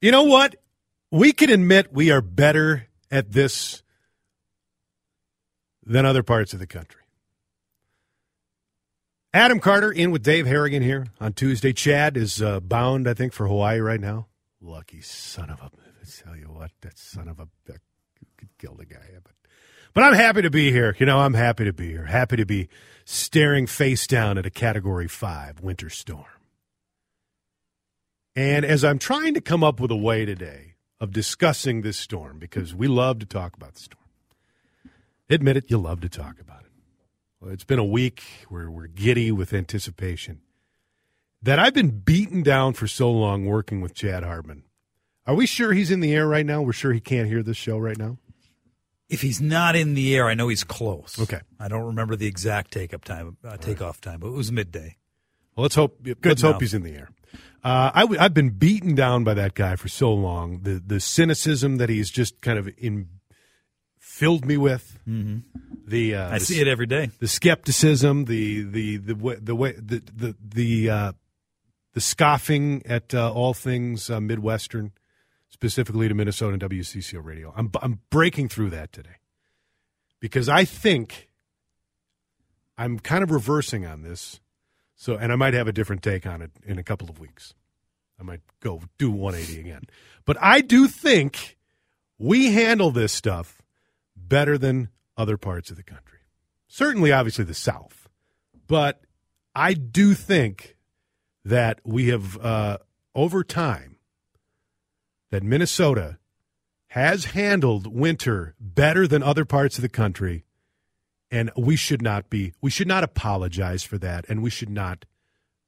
You know what? We can admit we are better at this than other parts of the country. Adam Carter in with Dave Harrigan here on Tuesday. Chad is uh, bound, I think, for Hawaii right now. Lucky son of a. I tell you what, that son of a. That could kill the guy. But, but I'm happy to be here. You know, I'm happy to be here. Happy to be staring face down at a Category 5 winter storm. And as I'm trying to come up with a way today of discussing this storm, because we love to talk about the storm, admit it, you love to talk about it. Well, it's been a week where we're giddy with anticipation. That I've been beaten down for so long working with Chad Hartman. Are we sure he's in the air right now? We're sure he can't hear this show right now? If he's not in the air, I know he's close. Okay. I don't remember the exact take up time, uh, takeoff time, but it was midday. Well, let's hope. let's enough. hope he's in the air. Uh, I, have been beaten down by that guy for so long. The the cynicism that he's just kind of in filled me with. Mm-hmm. The uh, I the, see it every day. The skepticism, the the the way the way the the the, uh, the scoffing at uh, all things uh, Midwestern, specifically to Minnesota and WCCO radio. I'm I'm breaking through that today because I think I'm kind of reversing on this so, and I might have a different take on it in a couple of weeks. I might go do 180 again. But I do think we handle this stuff better than other parts of the country. Certainly, obviously, the South. But I do think that we have, uh, over time, that Minnesota has handled winter better than other parts of the country and we should not be we should not apologize for that. And we should not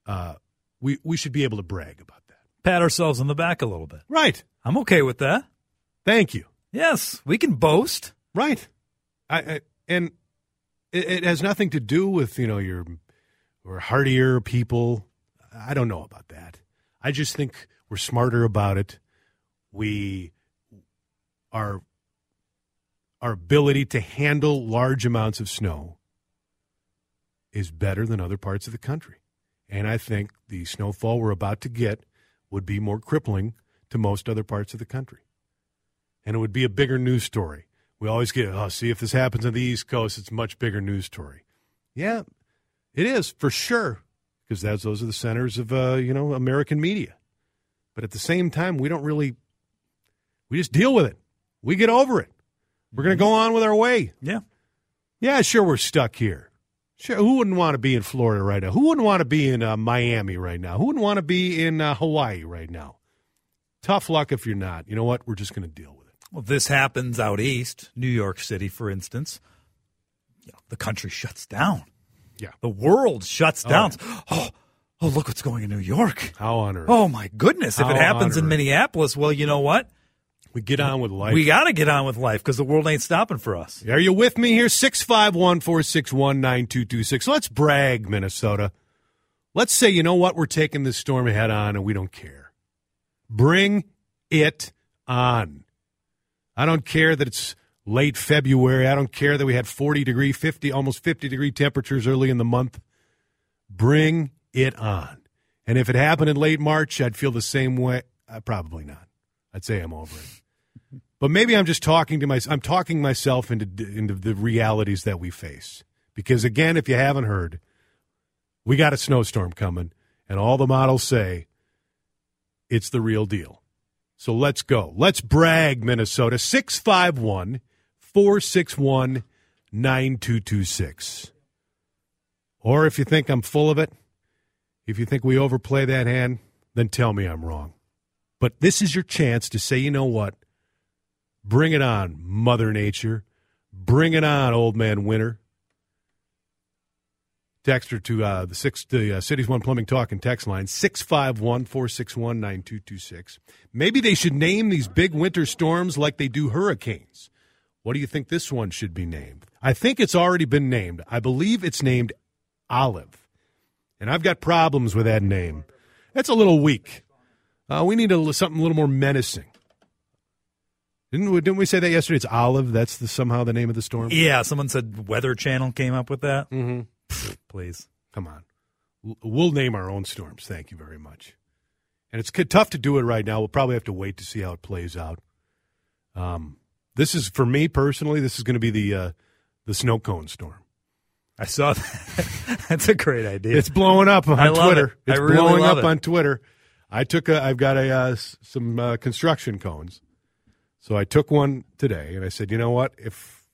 uh, we we should be able to brag about that. Pat ourselves on the back a little bit. right. I'm okay with that. thank you. Yes, we can boast. right. I, I and it, it has nothing to do with you know your or hardier people. I don't know about that. I just think we're smarter about it. We are our ability to handle large amounts of snow is better than other parts of the country. And I think the snowfall we're about to get would be more crippling to most other parts of the country. And it would be a bigger news story. We always get, oh, see, if this happens on the East Coast, it's a much bigger news story. Yeah, it is for sure, because that's those are the centers of uh, you know American media. But at the same time, we don't really, we just deal with it. We get over it. We're going to go on with our way. Yeah. Yeah, sure, we're stuck here. Sure, who wouldn't want to be in Florida right now? Who wouldn't want to be in uh, Miami right now? Who wouldn't want to be in uh, Hawaii right now? Tough luck if you're not. You know what? We're just going to deal with it. Well, this happens out east, New York City, for instance. You know, the country shuts down. Yeah. The world shuts down. Oh, oh, look what's going in New York. How on earth? Oh my goodness! If it happens in. Minneapolis, well, you know what? We get on with life. We got to get on with life because the world ain't stopping for us. Are you with me here? 651 461 9226. Let's brag, Minnesota. Let's say, you know what? We're taking this storm head on and we don't care. Bring it on. I don't care that it's late February. I don't care that we had 40 degree, 50, almost 50 degree temperatures early in the month. Bring it on. And if it happened in late March, I'd feel the same way. Uh, probably not. I'd say I'm over it. But maybe I'm just talking to myself. I'm talking myself into into the realities that we face. Because again, if you haven't heard, we got a snowstorm coming, and all the models say it's the real deal. So let's go. Let's brag, Minnesota. 651 461 9226. Or if you think I'm full of it, if you think we overplay that hand, then tell me I'm wrong. But this is your chance to say, you know what? Bring it on, Mother Nature. Bring it on, Old Man Winter. Texter to uh, the six the uh, Cities One Plumbing Talk and text line 651 461 9226. Maybe they should name these big winter storms like they do hurricanes. What do you think this one should be named? I think it's already been named. I believe it's named Olive. And I've got problems with that name. That's a little weak. Uh, we need a, something a little more menacing. Didn't we, didn't we say that yesterday? It's Olive. That's the, somehow the name of the storm. Yeah, someone said Weather Channel came up with that. Mm-hmm. Please. Come on. We'll name our own storms. Thank you very much. and it's tough to do it right now. We'll probably have to wait to see how it plays out. Um, this is for me personally. This is going to be the uh, the snow cone storm. I saw that. That's a great idea. It's blowing up on Twitter. it. It's really blowing up it. on Twitter. I took a. I've got a uh, some uh, construction cones, so I took one today, and I said, you know what? If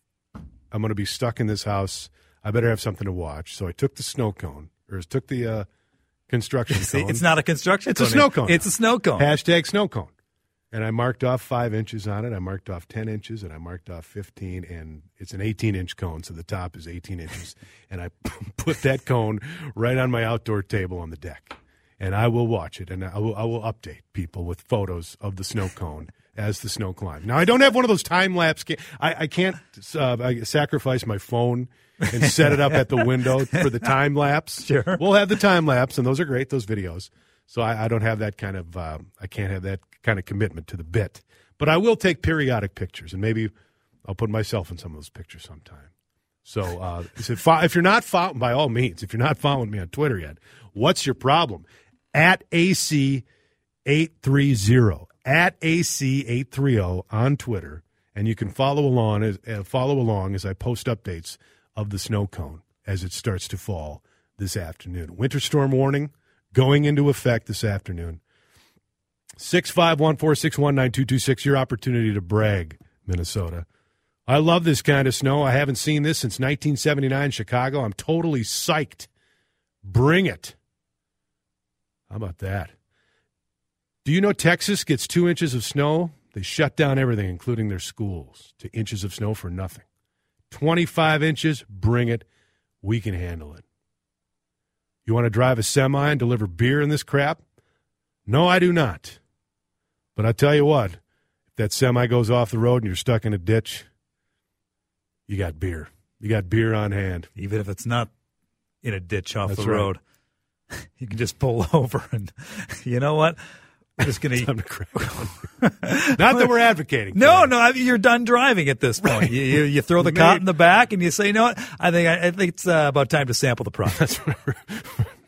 I'm going to be stuck in this house, I better have something to watch. So I took the snow cone, or took the uh, construction See, cone. it's not a construction It's a snow cone. It's a snow cone. Hashtag snow cone. And I marked off five inches on it. I marked off 10 inches and I marked off 15. And it's an 18 inch cone. So the top is 18 inches. And I put that cone right on my outdoor table on the deck. And I will watch it and I will, I will update people with photos of the snow cone as the snow climbs. Now, I don't have one of those time lapse. Ga- I, I can't uh, I sacrifice my phone and set it up at the window for the time lapse. Sure. We'll have the time lapse, and those are great, those videos. So I, I don't have that kind of, uh, I can't have that kind of commitment to the bit. But I will take periodic pictures, and maybe I'll put myself in some of those pictures sometime. So uh, if you're not following, by all means, if you're not following me on Twitter yet, what's your problem? At AC eight three zero at AC eight three zero on Twitter, and you can follow along as uh, follow along as I post updates of the snow cone as it starts to fall this afternoon. Winter storm warning going into effect this afternoon. Six five one four six one nine two two six. Your opportunity to brag, Minnesota. I love this kind of snow. I haven't seen this since 1979 Chicago. I'm totally psyched. Bring it. How about that? Do you know Texas gets two inches of snow? They shut down everything, including their schools, to inches of snow for nothing. 25 inches, bring it. We can handle it. You want to drive a semi and deliver beer in this crap? No, I do not. But I tell you what, if that semi goes off the road and you're stuck in a ditch, you got beer. You got beer on hand. Even if it's not in a ditch off That's the right. road, you can just pull over and you know what? I'm just. Time to crack. Not that we're advocating. No, that. no, I mean, you're done driving at this point. Right. You, you, you throw the Maybe- cot in the back and you say, you know what? I think I, I think it's uh, about time to sample the product.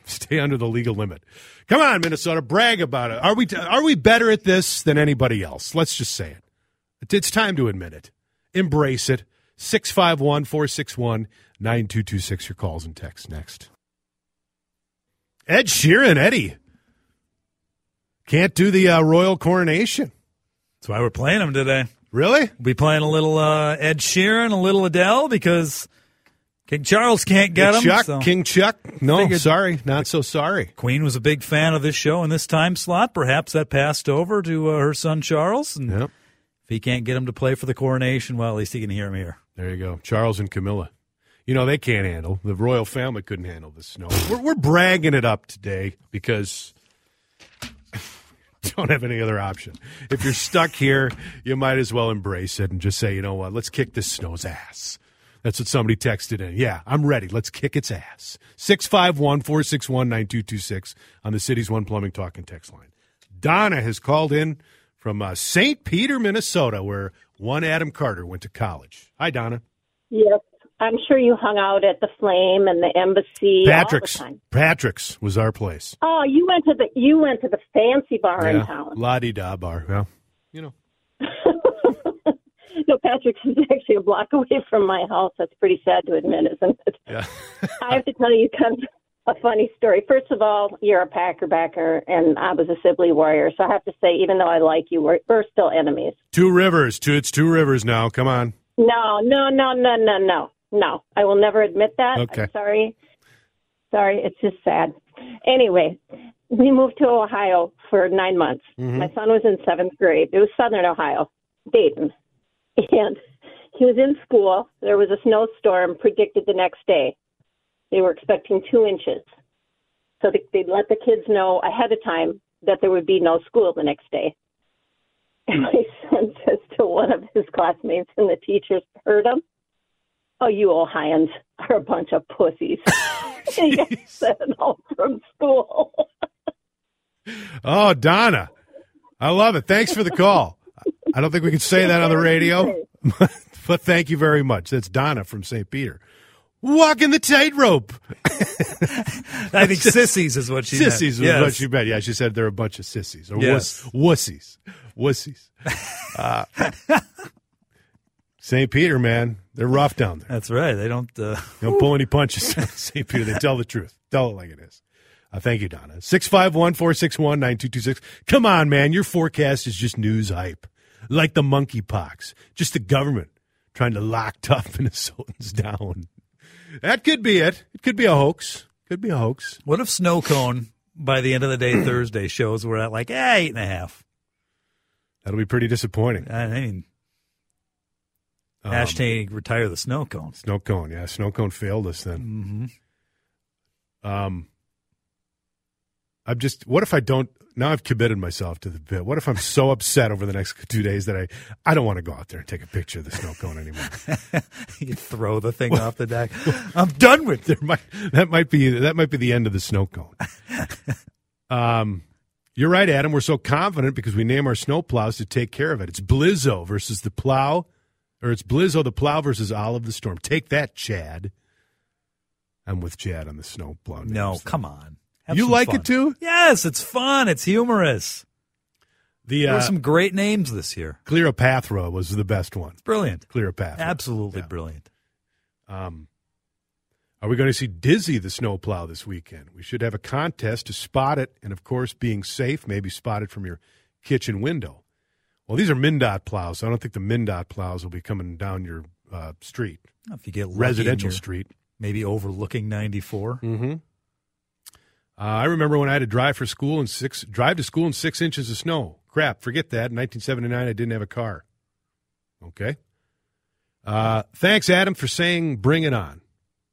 Stay under the legal limit. Come on, Minnesota, brag about it. Are we are we better at this than anybody else? Let's just say it. It's time to admit it. Embrace it. 651 461 9226. Your calls and texts next. Ed Sheeran, Eddie. Can't do the uh, royal coronation. That's why we're playing them today. Really? We'll be playing a little uh, Ed Sheeran, a little Adele because King Charles can't get them. Chuck, so. King Chuck. No, Figured- sorry, not so sorry. Queen was a big fan of this show in this time slot. Perhaps that passed over to uh, her son Charles. And Yep. if he can't get him to play for the coronation, well, at least he can hear him here. There you go. Charles and Camilla. You know, they can't handle, the royal family couldn't handle the snow. We're, we're bragging it up today because don't have any other option. If you're stuck here, you might as well embrace it and just say, you know what, let's kick this snow's ass. That's what somebody texted in. Yeah, I'm ready. Let's kick its ass. 651 461 9226 on the city's one plumbing talk and text line. Donna has called in from uh, St. Peter, Minnesota, where one Adam Carter went to college. Hi, Donna. Yes, I'm sure you hung out at the Flame and the Embassy Patrick's. all the time. Patrick's was our place. Oh, you went to the you went to the fancy bar in town. La di da bar. Well, you know. no, Patrick's is actually a block away from my house. That's pretty sad to admit, isn't it? Yeah. I have to tell you kind of a funny story. First of all, you're a Packer backer, and I was a Sibley Warrior. So I have to say, even though I like you, we're, we're still enemies. two rivers. Two, it's two rivers now. Come on. No, no, no, no, no, no, no. I will never admit that. Okay. I'm sorry. Sorry, it's just sad. Anyway, we moved to Ohio for nine months. Mm-hmm. My son was in seventh grade. It was Southern Ohio, Dayton, and he was in school. There was a snowstorm predicted the next day. They were expecting two inches, so they, they'd let the kids know ahead of time that there would be no school the next day. And my son says to one of his classmates, and the teachers heard him, Oh, you Ohioans are a bunch of pussies. and he got sent home from school. Oh, Donna. I love it. Thanks for the call. I don't think we can say that on the radio, but thank you very much. That's Donna from St. Peter. walking the tightrope. I think sissies is what she Sissies meant. was what Yes. she meant. Yeah, she said they're a bunch of sissies or Yes. wuss, wussies. Wussies. Uh, St. Peter, man, they're rough down there. That's right. They don't. Uh, They don't pull any punches. St. Peter, they tell the truth. Tell it like it is. Uh, thank you, Donna. 651 461 9226. Come on, man. Your forecast is just news hype. Like the monkeypox. Just the government trying to lock tough Minnesotans down. That could be it. It could be a hoax. Could be a hoax. what if snow cone by the end of the day Thursday shows we're at like eh, eight and a half? That'll be pretty disappointing. I mean, Um, hashtag retire the snow cone. Snow cone, yeah. Snow cone failed us then. Mm-hmm. Um, I'm just. What if I don't? Now I've committed myself to the bit. What if I'm so upset over the next two days that I I don't want to go out there and take a picture of the snow cone anymore? you throw the thing off the deck. I'm done with there might that might be that might be the end of the snow cone. um, you're right, Adam. We're so confident because we name our snow plows to take care of it. It's Blizzo versus the plow, or it's Blizzo the plow versus Olive the storm. Take that, Chad. I'm with Chad on the snow plow. No, names. come on. Have You like fun. it too? Yes, it's fun. It's humorous. The There uh, were some great names this year. Clearopatra was the best one. Brilliant. Clearopatra. Absolutely Yeah. brilliant. Um, are we going to see Dizzy the snowplow this weekend? We should have a contest to spot it, and of course, being safe, maybe spot it from your kitchen window. Well, these are MnDOT plows, so I don't think the MnDOT plows will be coming down your uh, street, If you get residential street. maybe overlooking 94. Mm-hmm. Uh, I remember when I had to drive for school in six, drive to school in six inches of snow. Crap, forget that. In 1979, I didn't have a car. Okay. Uh, thanks, Adam, for saying bring it on.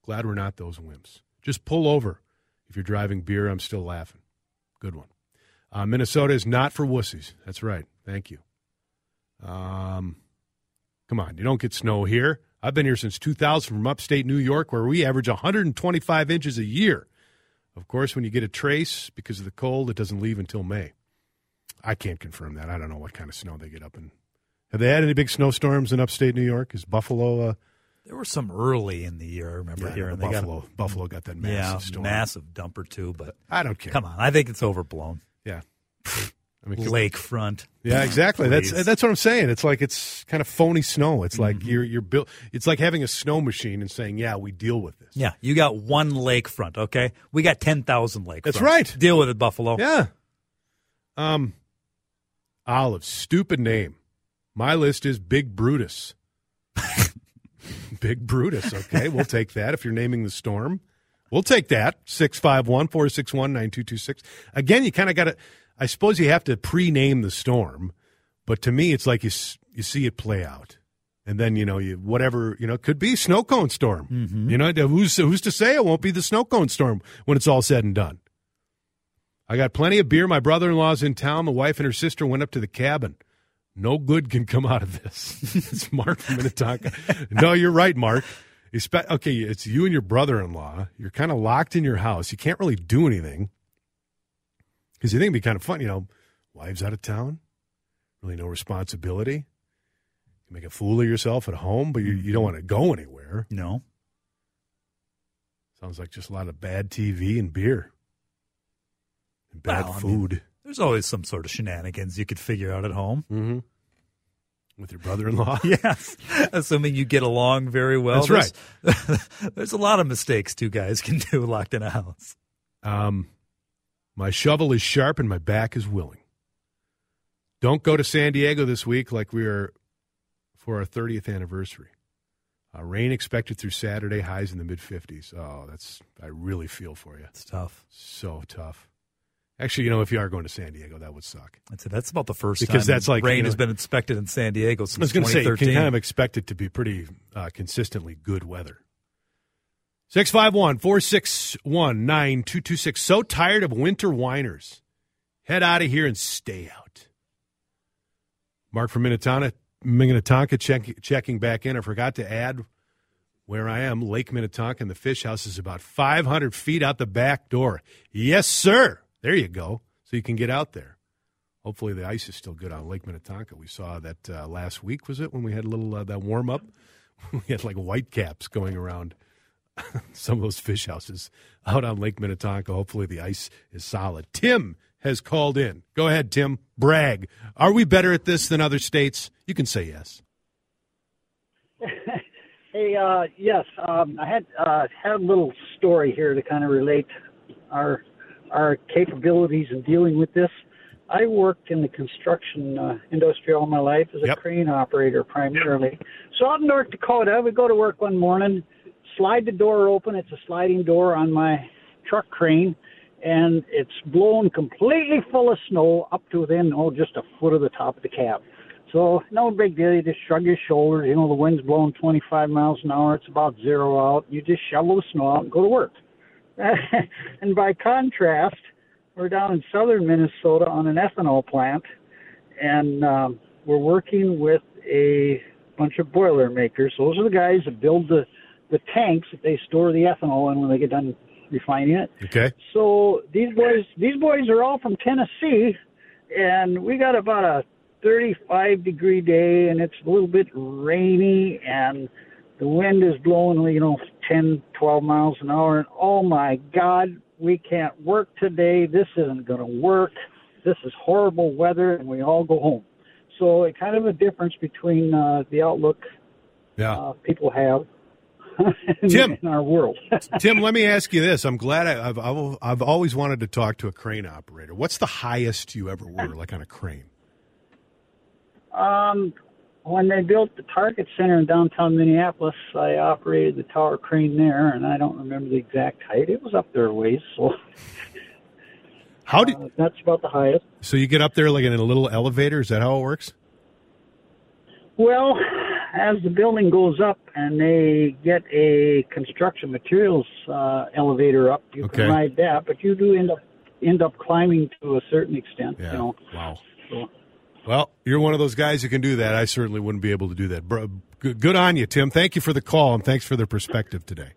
Glad we're not those wimps. Just pull over. If you're driving beer, I'm still laughing. Good one. Uh, Minnesota is not for wussies. That's right. Thank you. Um, come on, you don't get snow here. I've been here since 2000 from upstate New York, where we average 125 inches a year. Of course, when you get a trace because of the cold, it doesn't leave until May. I can't confirm that. I don't know what kind of snow they get up in. Have they had any big snowstorms in upstate New York? Is Buffalo? Uh, There were some early in the year, I remember yeah, here. and Buffalo. got Buffalo got that massive yeah, storm. massive dumper too, but I don't care. come on. I think it's overblown. Yeah. I mean, Lakefront. Yeah, exactly. That's Please. that's what I'm saying. It's like it's kind of phony snow. It's like Mm-hmm. you're you're built. It's like having a snow machine and saying, "Yeah, we deal with this." Yeah, you got one lakefront, okay? We got 10,000 lakefronts. That's right. Deal with it, Buffalo. Yeah. Um, Olive, stupid name. My list is Big Brutus. Big Brutus. Okay, we'll take that. If you're naming the storm, we'll take that. 651 461 9226. Again, you kind of got to, I suppose you have to pre name the storm, but to me, it's like you, you see it play out. And then, you know, you whatever, you know, it could be snow cone storm. Mm-hmm. You know, who's, who's to say it won't be the snow cone storm when it's all said and done? I got plenty of beer. My brother in law's in town. The wife and her sister went up to the cabin. No good can come out of this. it's Mark from Minnetonka. no, you're right, Mark. Okay, it's you and your brother in law. You're kind of locked in your house. You can't really do anything because you think it'd be kind of fun. You know, wives out of town, really no responsibility. You make a fool of yourself at home, but you, you don't want to go anywhere. No. Sounds like just a lot of bad TV and beer and bad Well, I mean- food. There's always some sort of shenanigans you could figure out at home. Mm-hmm. With your brother-in-law. Yes. Assuming you get along very well. That's There's- There's a lot of mistakes two guys can do locked in a house. Um, my shovel is sharp and my back is willing. Don't go to San Diego this week like we are for our 30th anniversary. Uh, rain expected through Saturday, highs in the mid 50s. Oh, that's, I really feel for you. It's tough. So tough. Actually, you know, if you are going to San Diego, that would suck. I'd say that's about the first Because time that's like, rain you know- has been inspected in San Diego I since was going to say, you 2013. can kind of expect it to be pretty uh, consistently good weather. 651 461 9226. So tired of winter whiners. Head out of here and stay out. Mark from Minnetonka, Minnetonka check, checking back in. I forgot to add where I am. Lake Minnetonka and the fish house is about 500 feet out the back door. Yes, sir. There you go. So you can get out there. Hopefully the ice is still good on Lake Minnetonka. We saw that uh, last week, was it, when we had a little uh, that warm up? we had like white caps going around some of those fish houses out on Lake Minnetonka. Hopefully the ice is solid. Tim has called in. Go ahead, Tim. Brag. Are we better at this than other states? You can say yes. hey, uh, yes, um, I had uh, had a little story here to kind of relate our our capabilities in dealing with this. I worked in the construction uh, industry all my life as a Yep. crane operator primarily. So out in North Dakota, we go to work one morning, slide the door open. It's a sliding door on my truck crane, and it's blown completely full of snow up to within oh just a foot of the top of the cab. So no big deal. You just shrug your shoulders. You know the wind's blowing 25 miles an hour. It's about zero out. You just shovel the snow out and go to work. and by contrast, we're down in southern Minnesota on an ethanol plant, and um, we're working with a bunch of boiler makers. Those are the guys that build the the tanks that they store the ethanol in when they get done refining it. Okay. So these boys, these boys are all from Tennessee, and we got about a 35 degree day, and it's a little bit rainy, and the wind is blowing, you know, 10, 12 miles an hour. And oh my God, we can't work today. This isn't going to work. This is horrible weather, and we all go home. So it kind of a difference between uh, the outlook Yeah. uh, people have in, Jim. in our world. Tim, let me ask you this. I'm glad I, I've, I've I've always wanted to talk to a crane operator. What's the highest you ever were, like on a crane? Um, when they built the Target Center in downtown Minneapolis, I operated the tower crane there, and I don't remember the exact height. It was up there a ways, so How did uh, that's about the highest. so you get up there like in a little elevator? Is that how it works? Well, as the building goes up and they get a construction materials uh, elevator up, you Okay. can ride that, but you do end up end up climbing to a certain extent. Yeah. You know, Wow. so. Well, you're one of those guys who can do that. I certainly wouldn't be able to do that. Bro, good, good on you, Tim. Thank you for the call and thanks for the perspective today.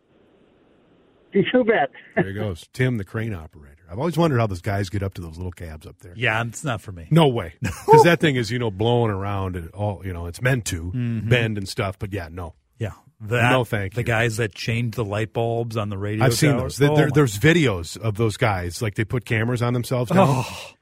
You too bet. There he goes, Tim, the crane operator. I've always wondered how those guys get up to those little cabs up there. Yeah, it's not for me. No way, because that thing is you know blowing around and all you know it's meant to mm-hmm. bend and stuff. But yeah, no, Yeah. That, No, thank The you. guys that change the light bulbs on the radio I've seen towers. those. Oh, there- there's videos of those guys like they put cameras on themselves. Now. Oh, It's-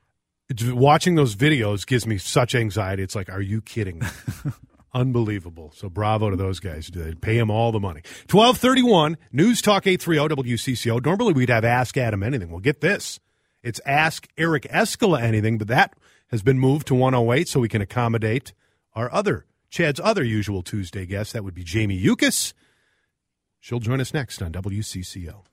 Watching those videos gives me such anxiety. It's like, are you kidding? me? Unbelievable. So bravo to those guys. They pay them all the money. 1231, News Talk 830 WCCO. Normally we'd have Ask Adam Anything. Well, get this. It's Ask Eric Eskola Anything, but that has been moved to 108 so we can accommodate our other, Chad's other usual Tuesday guest. That would be Jamie Yuccas. She'll join us next on WCCO.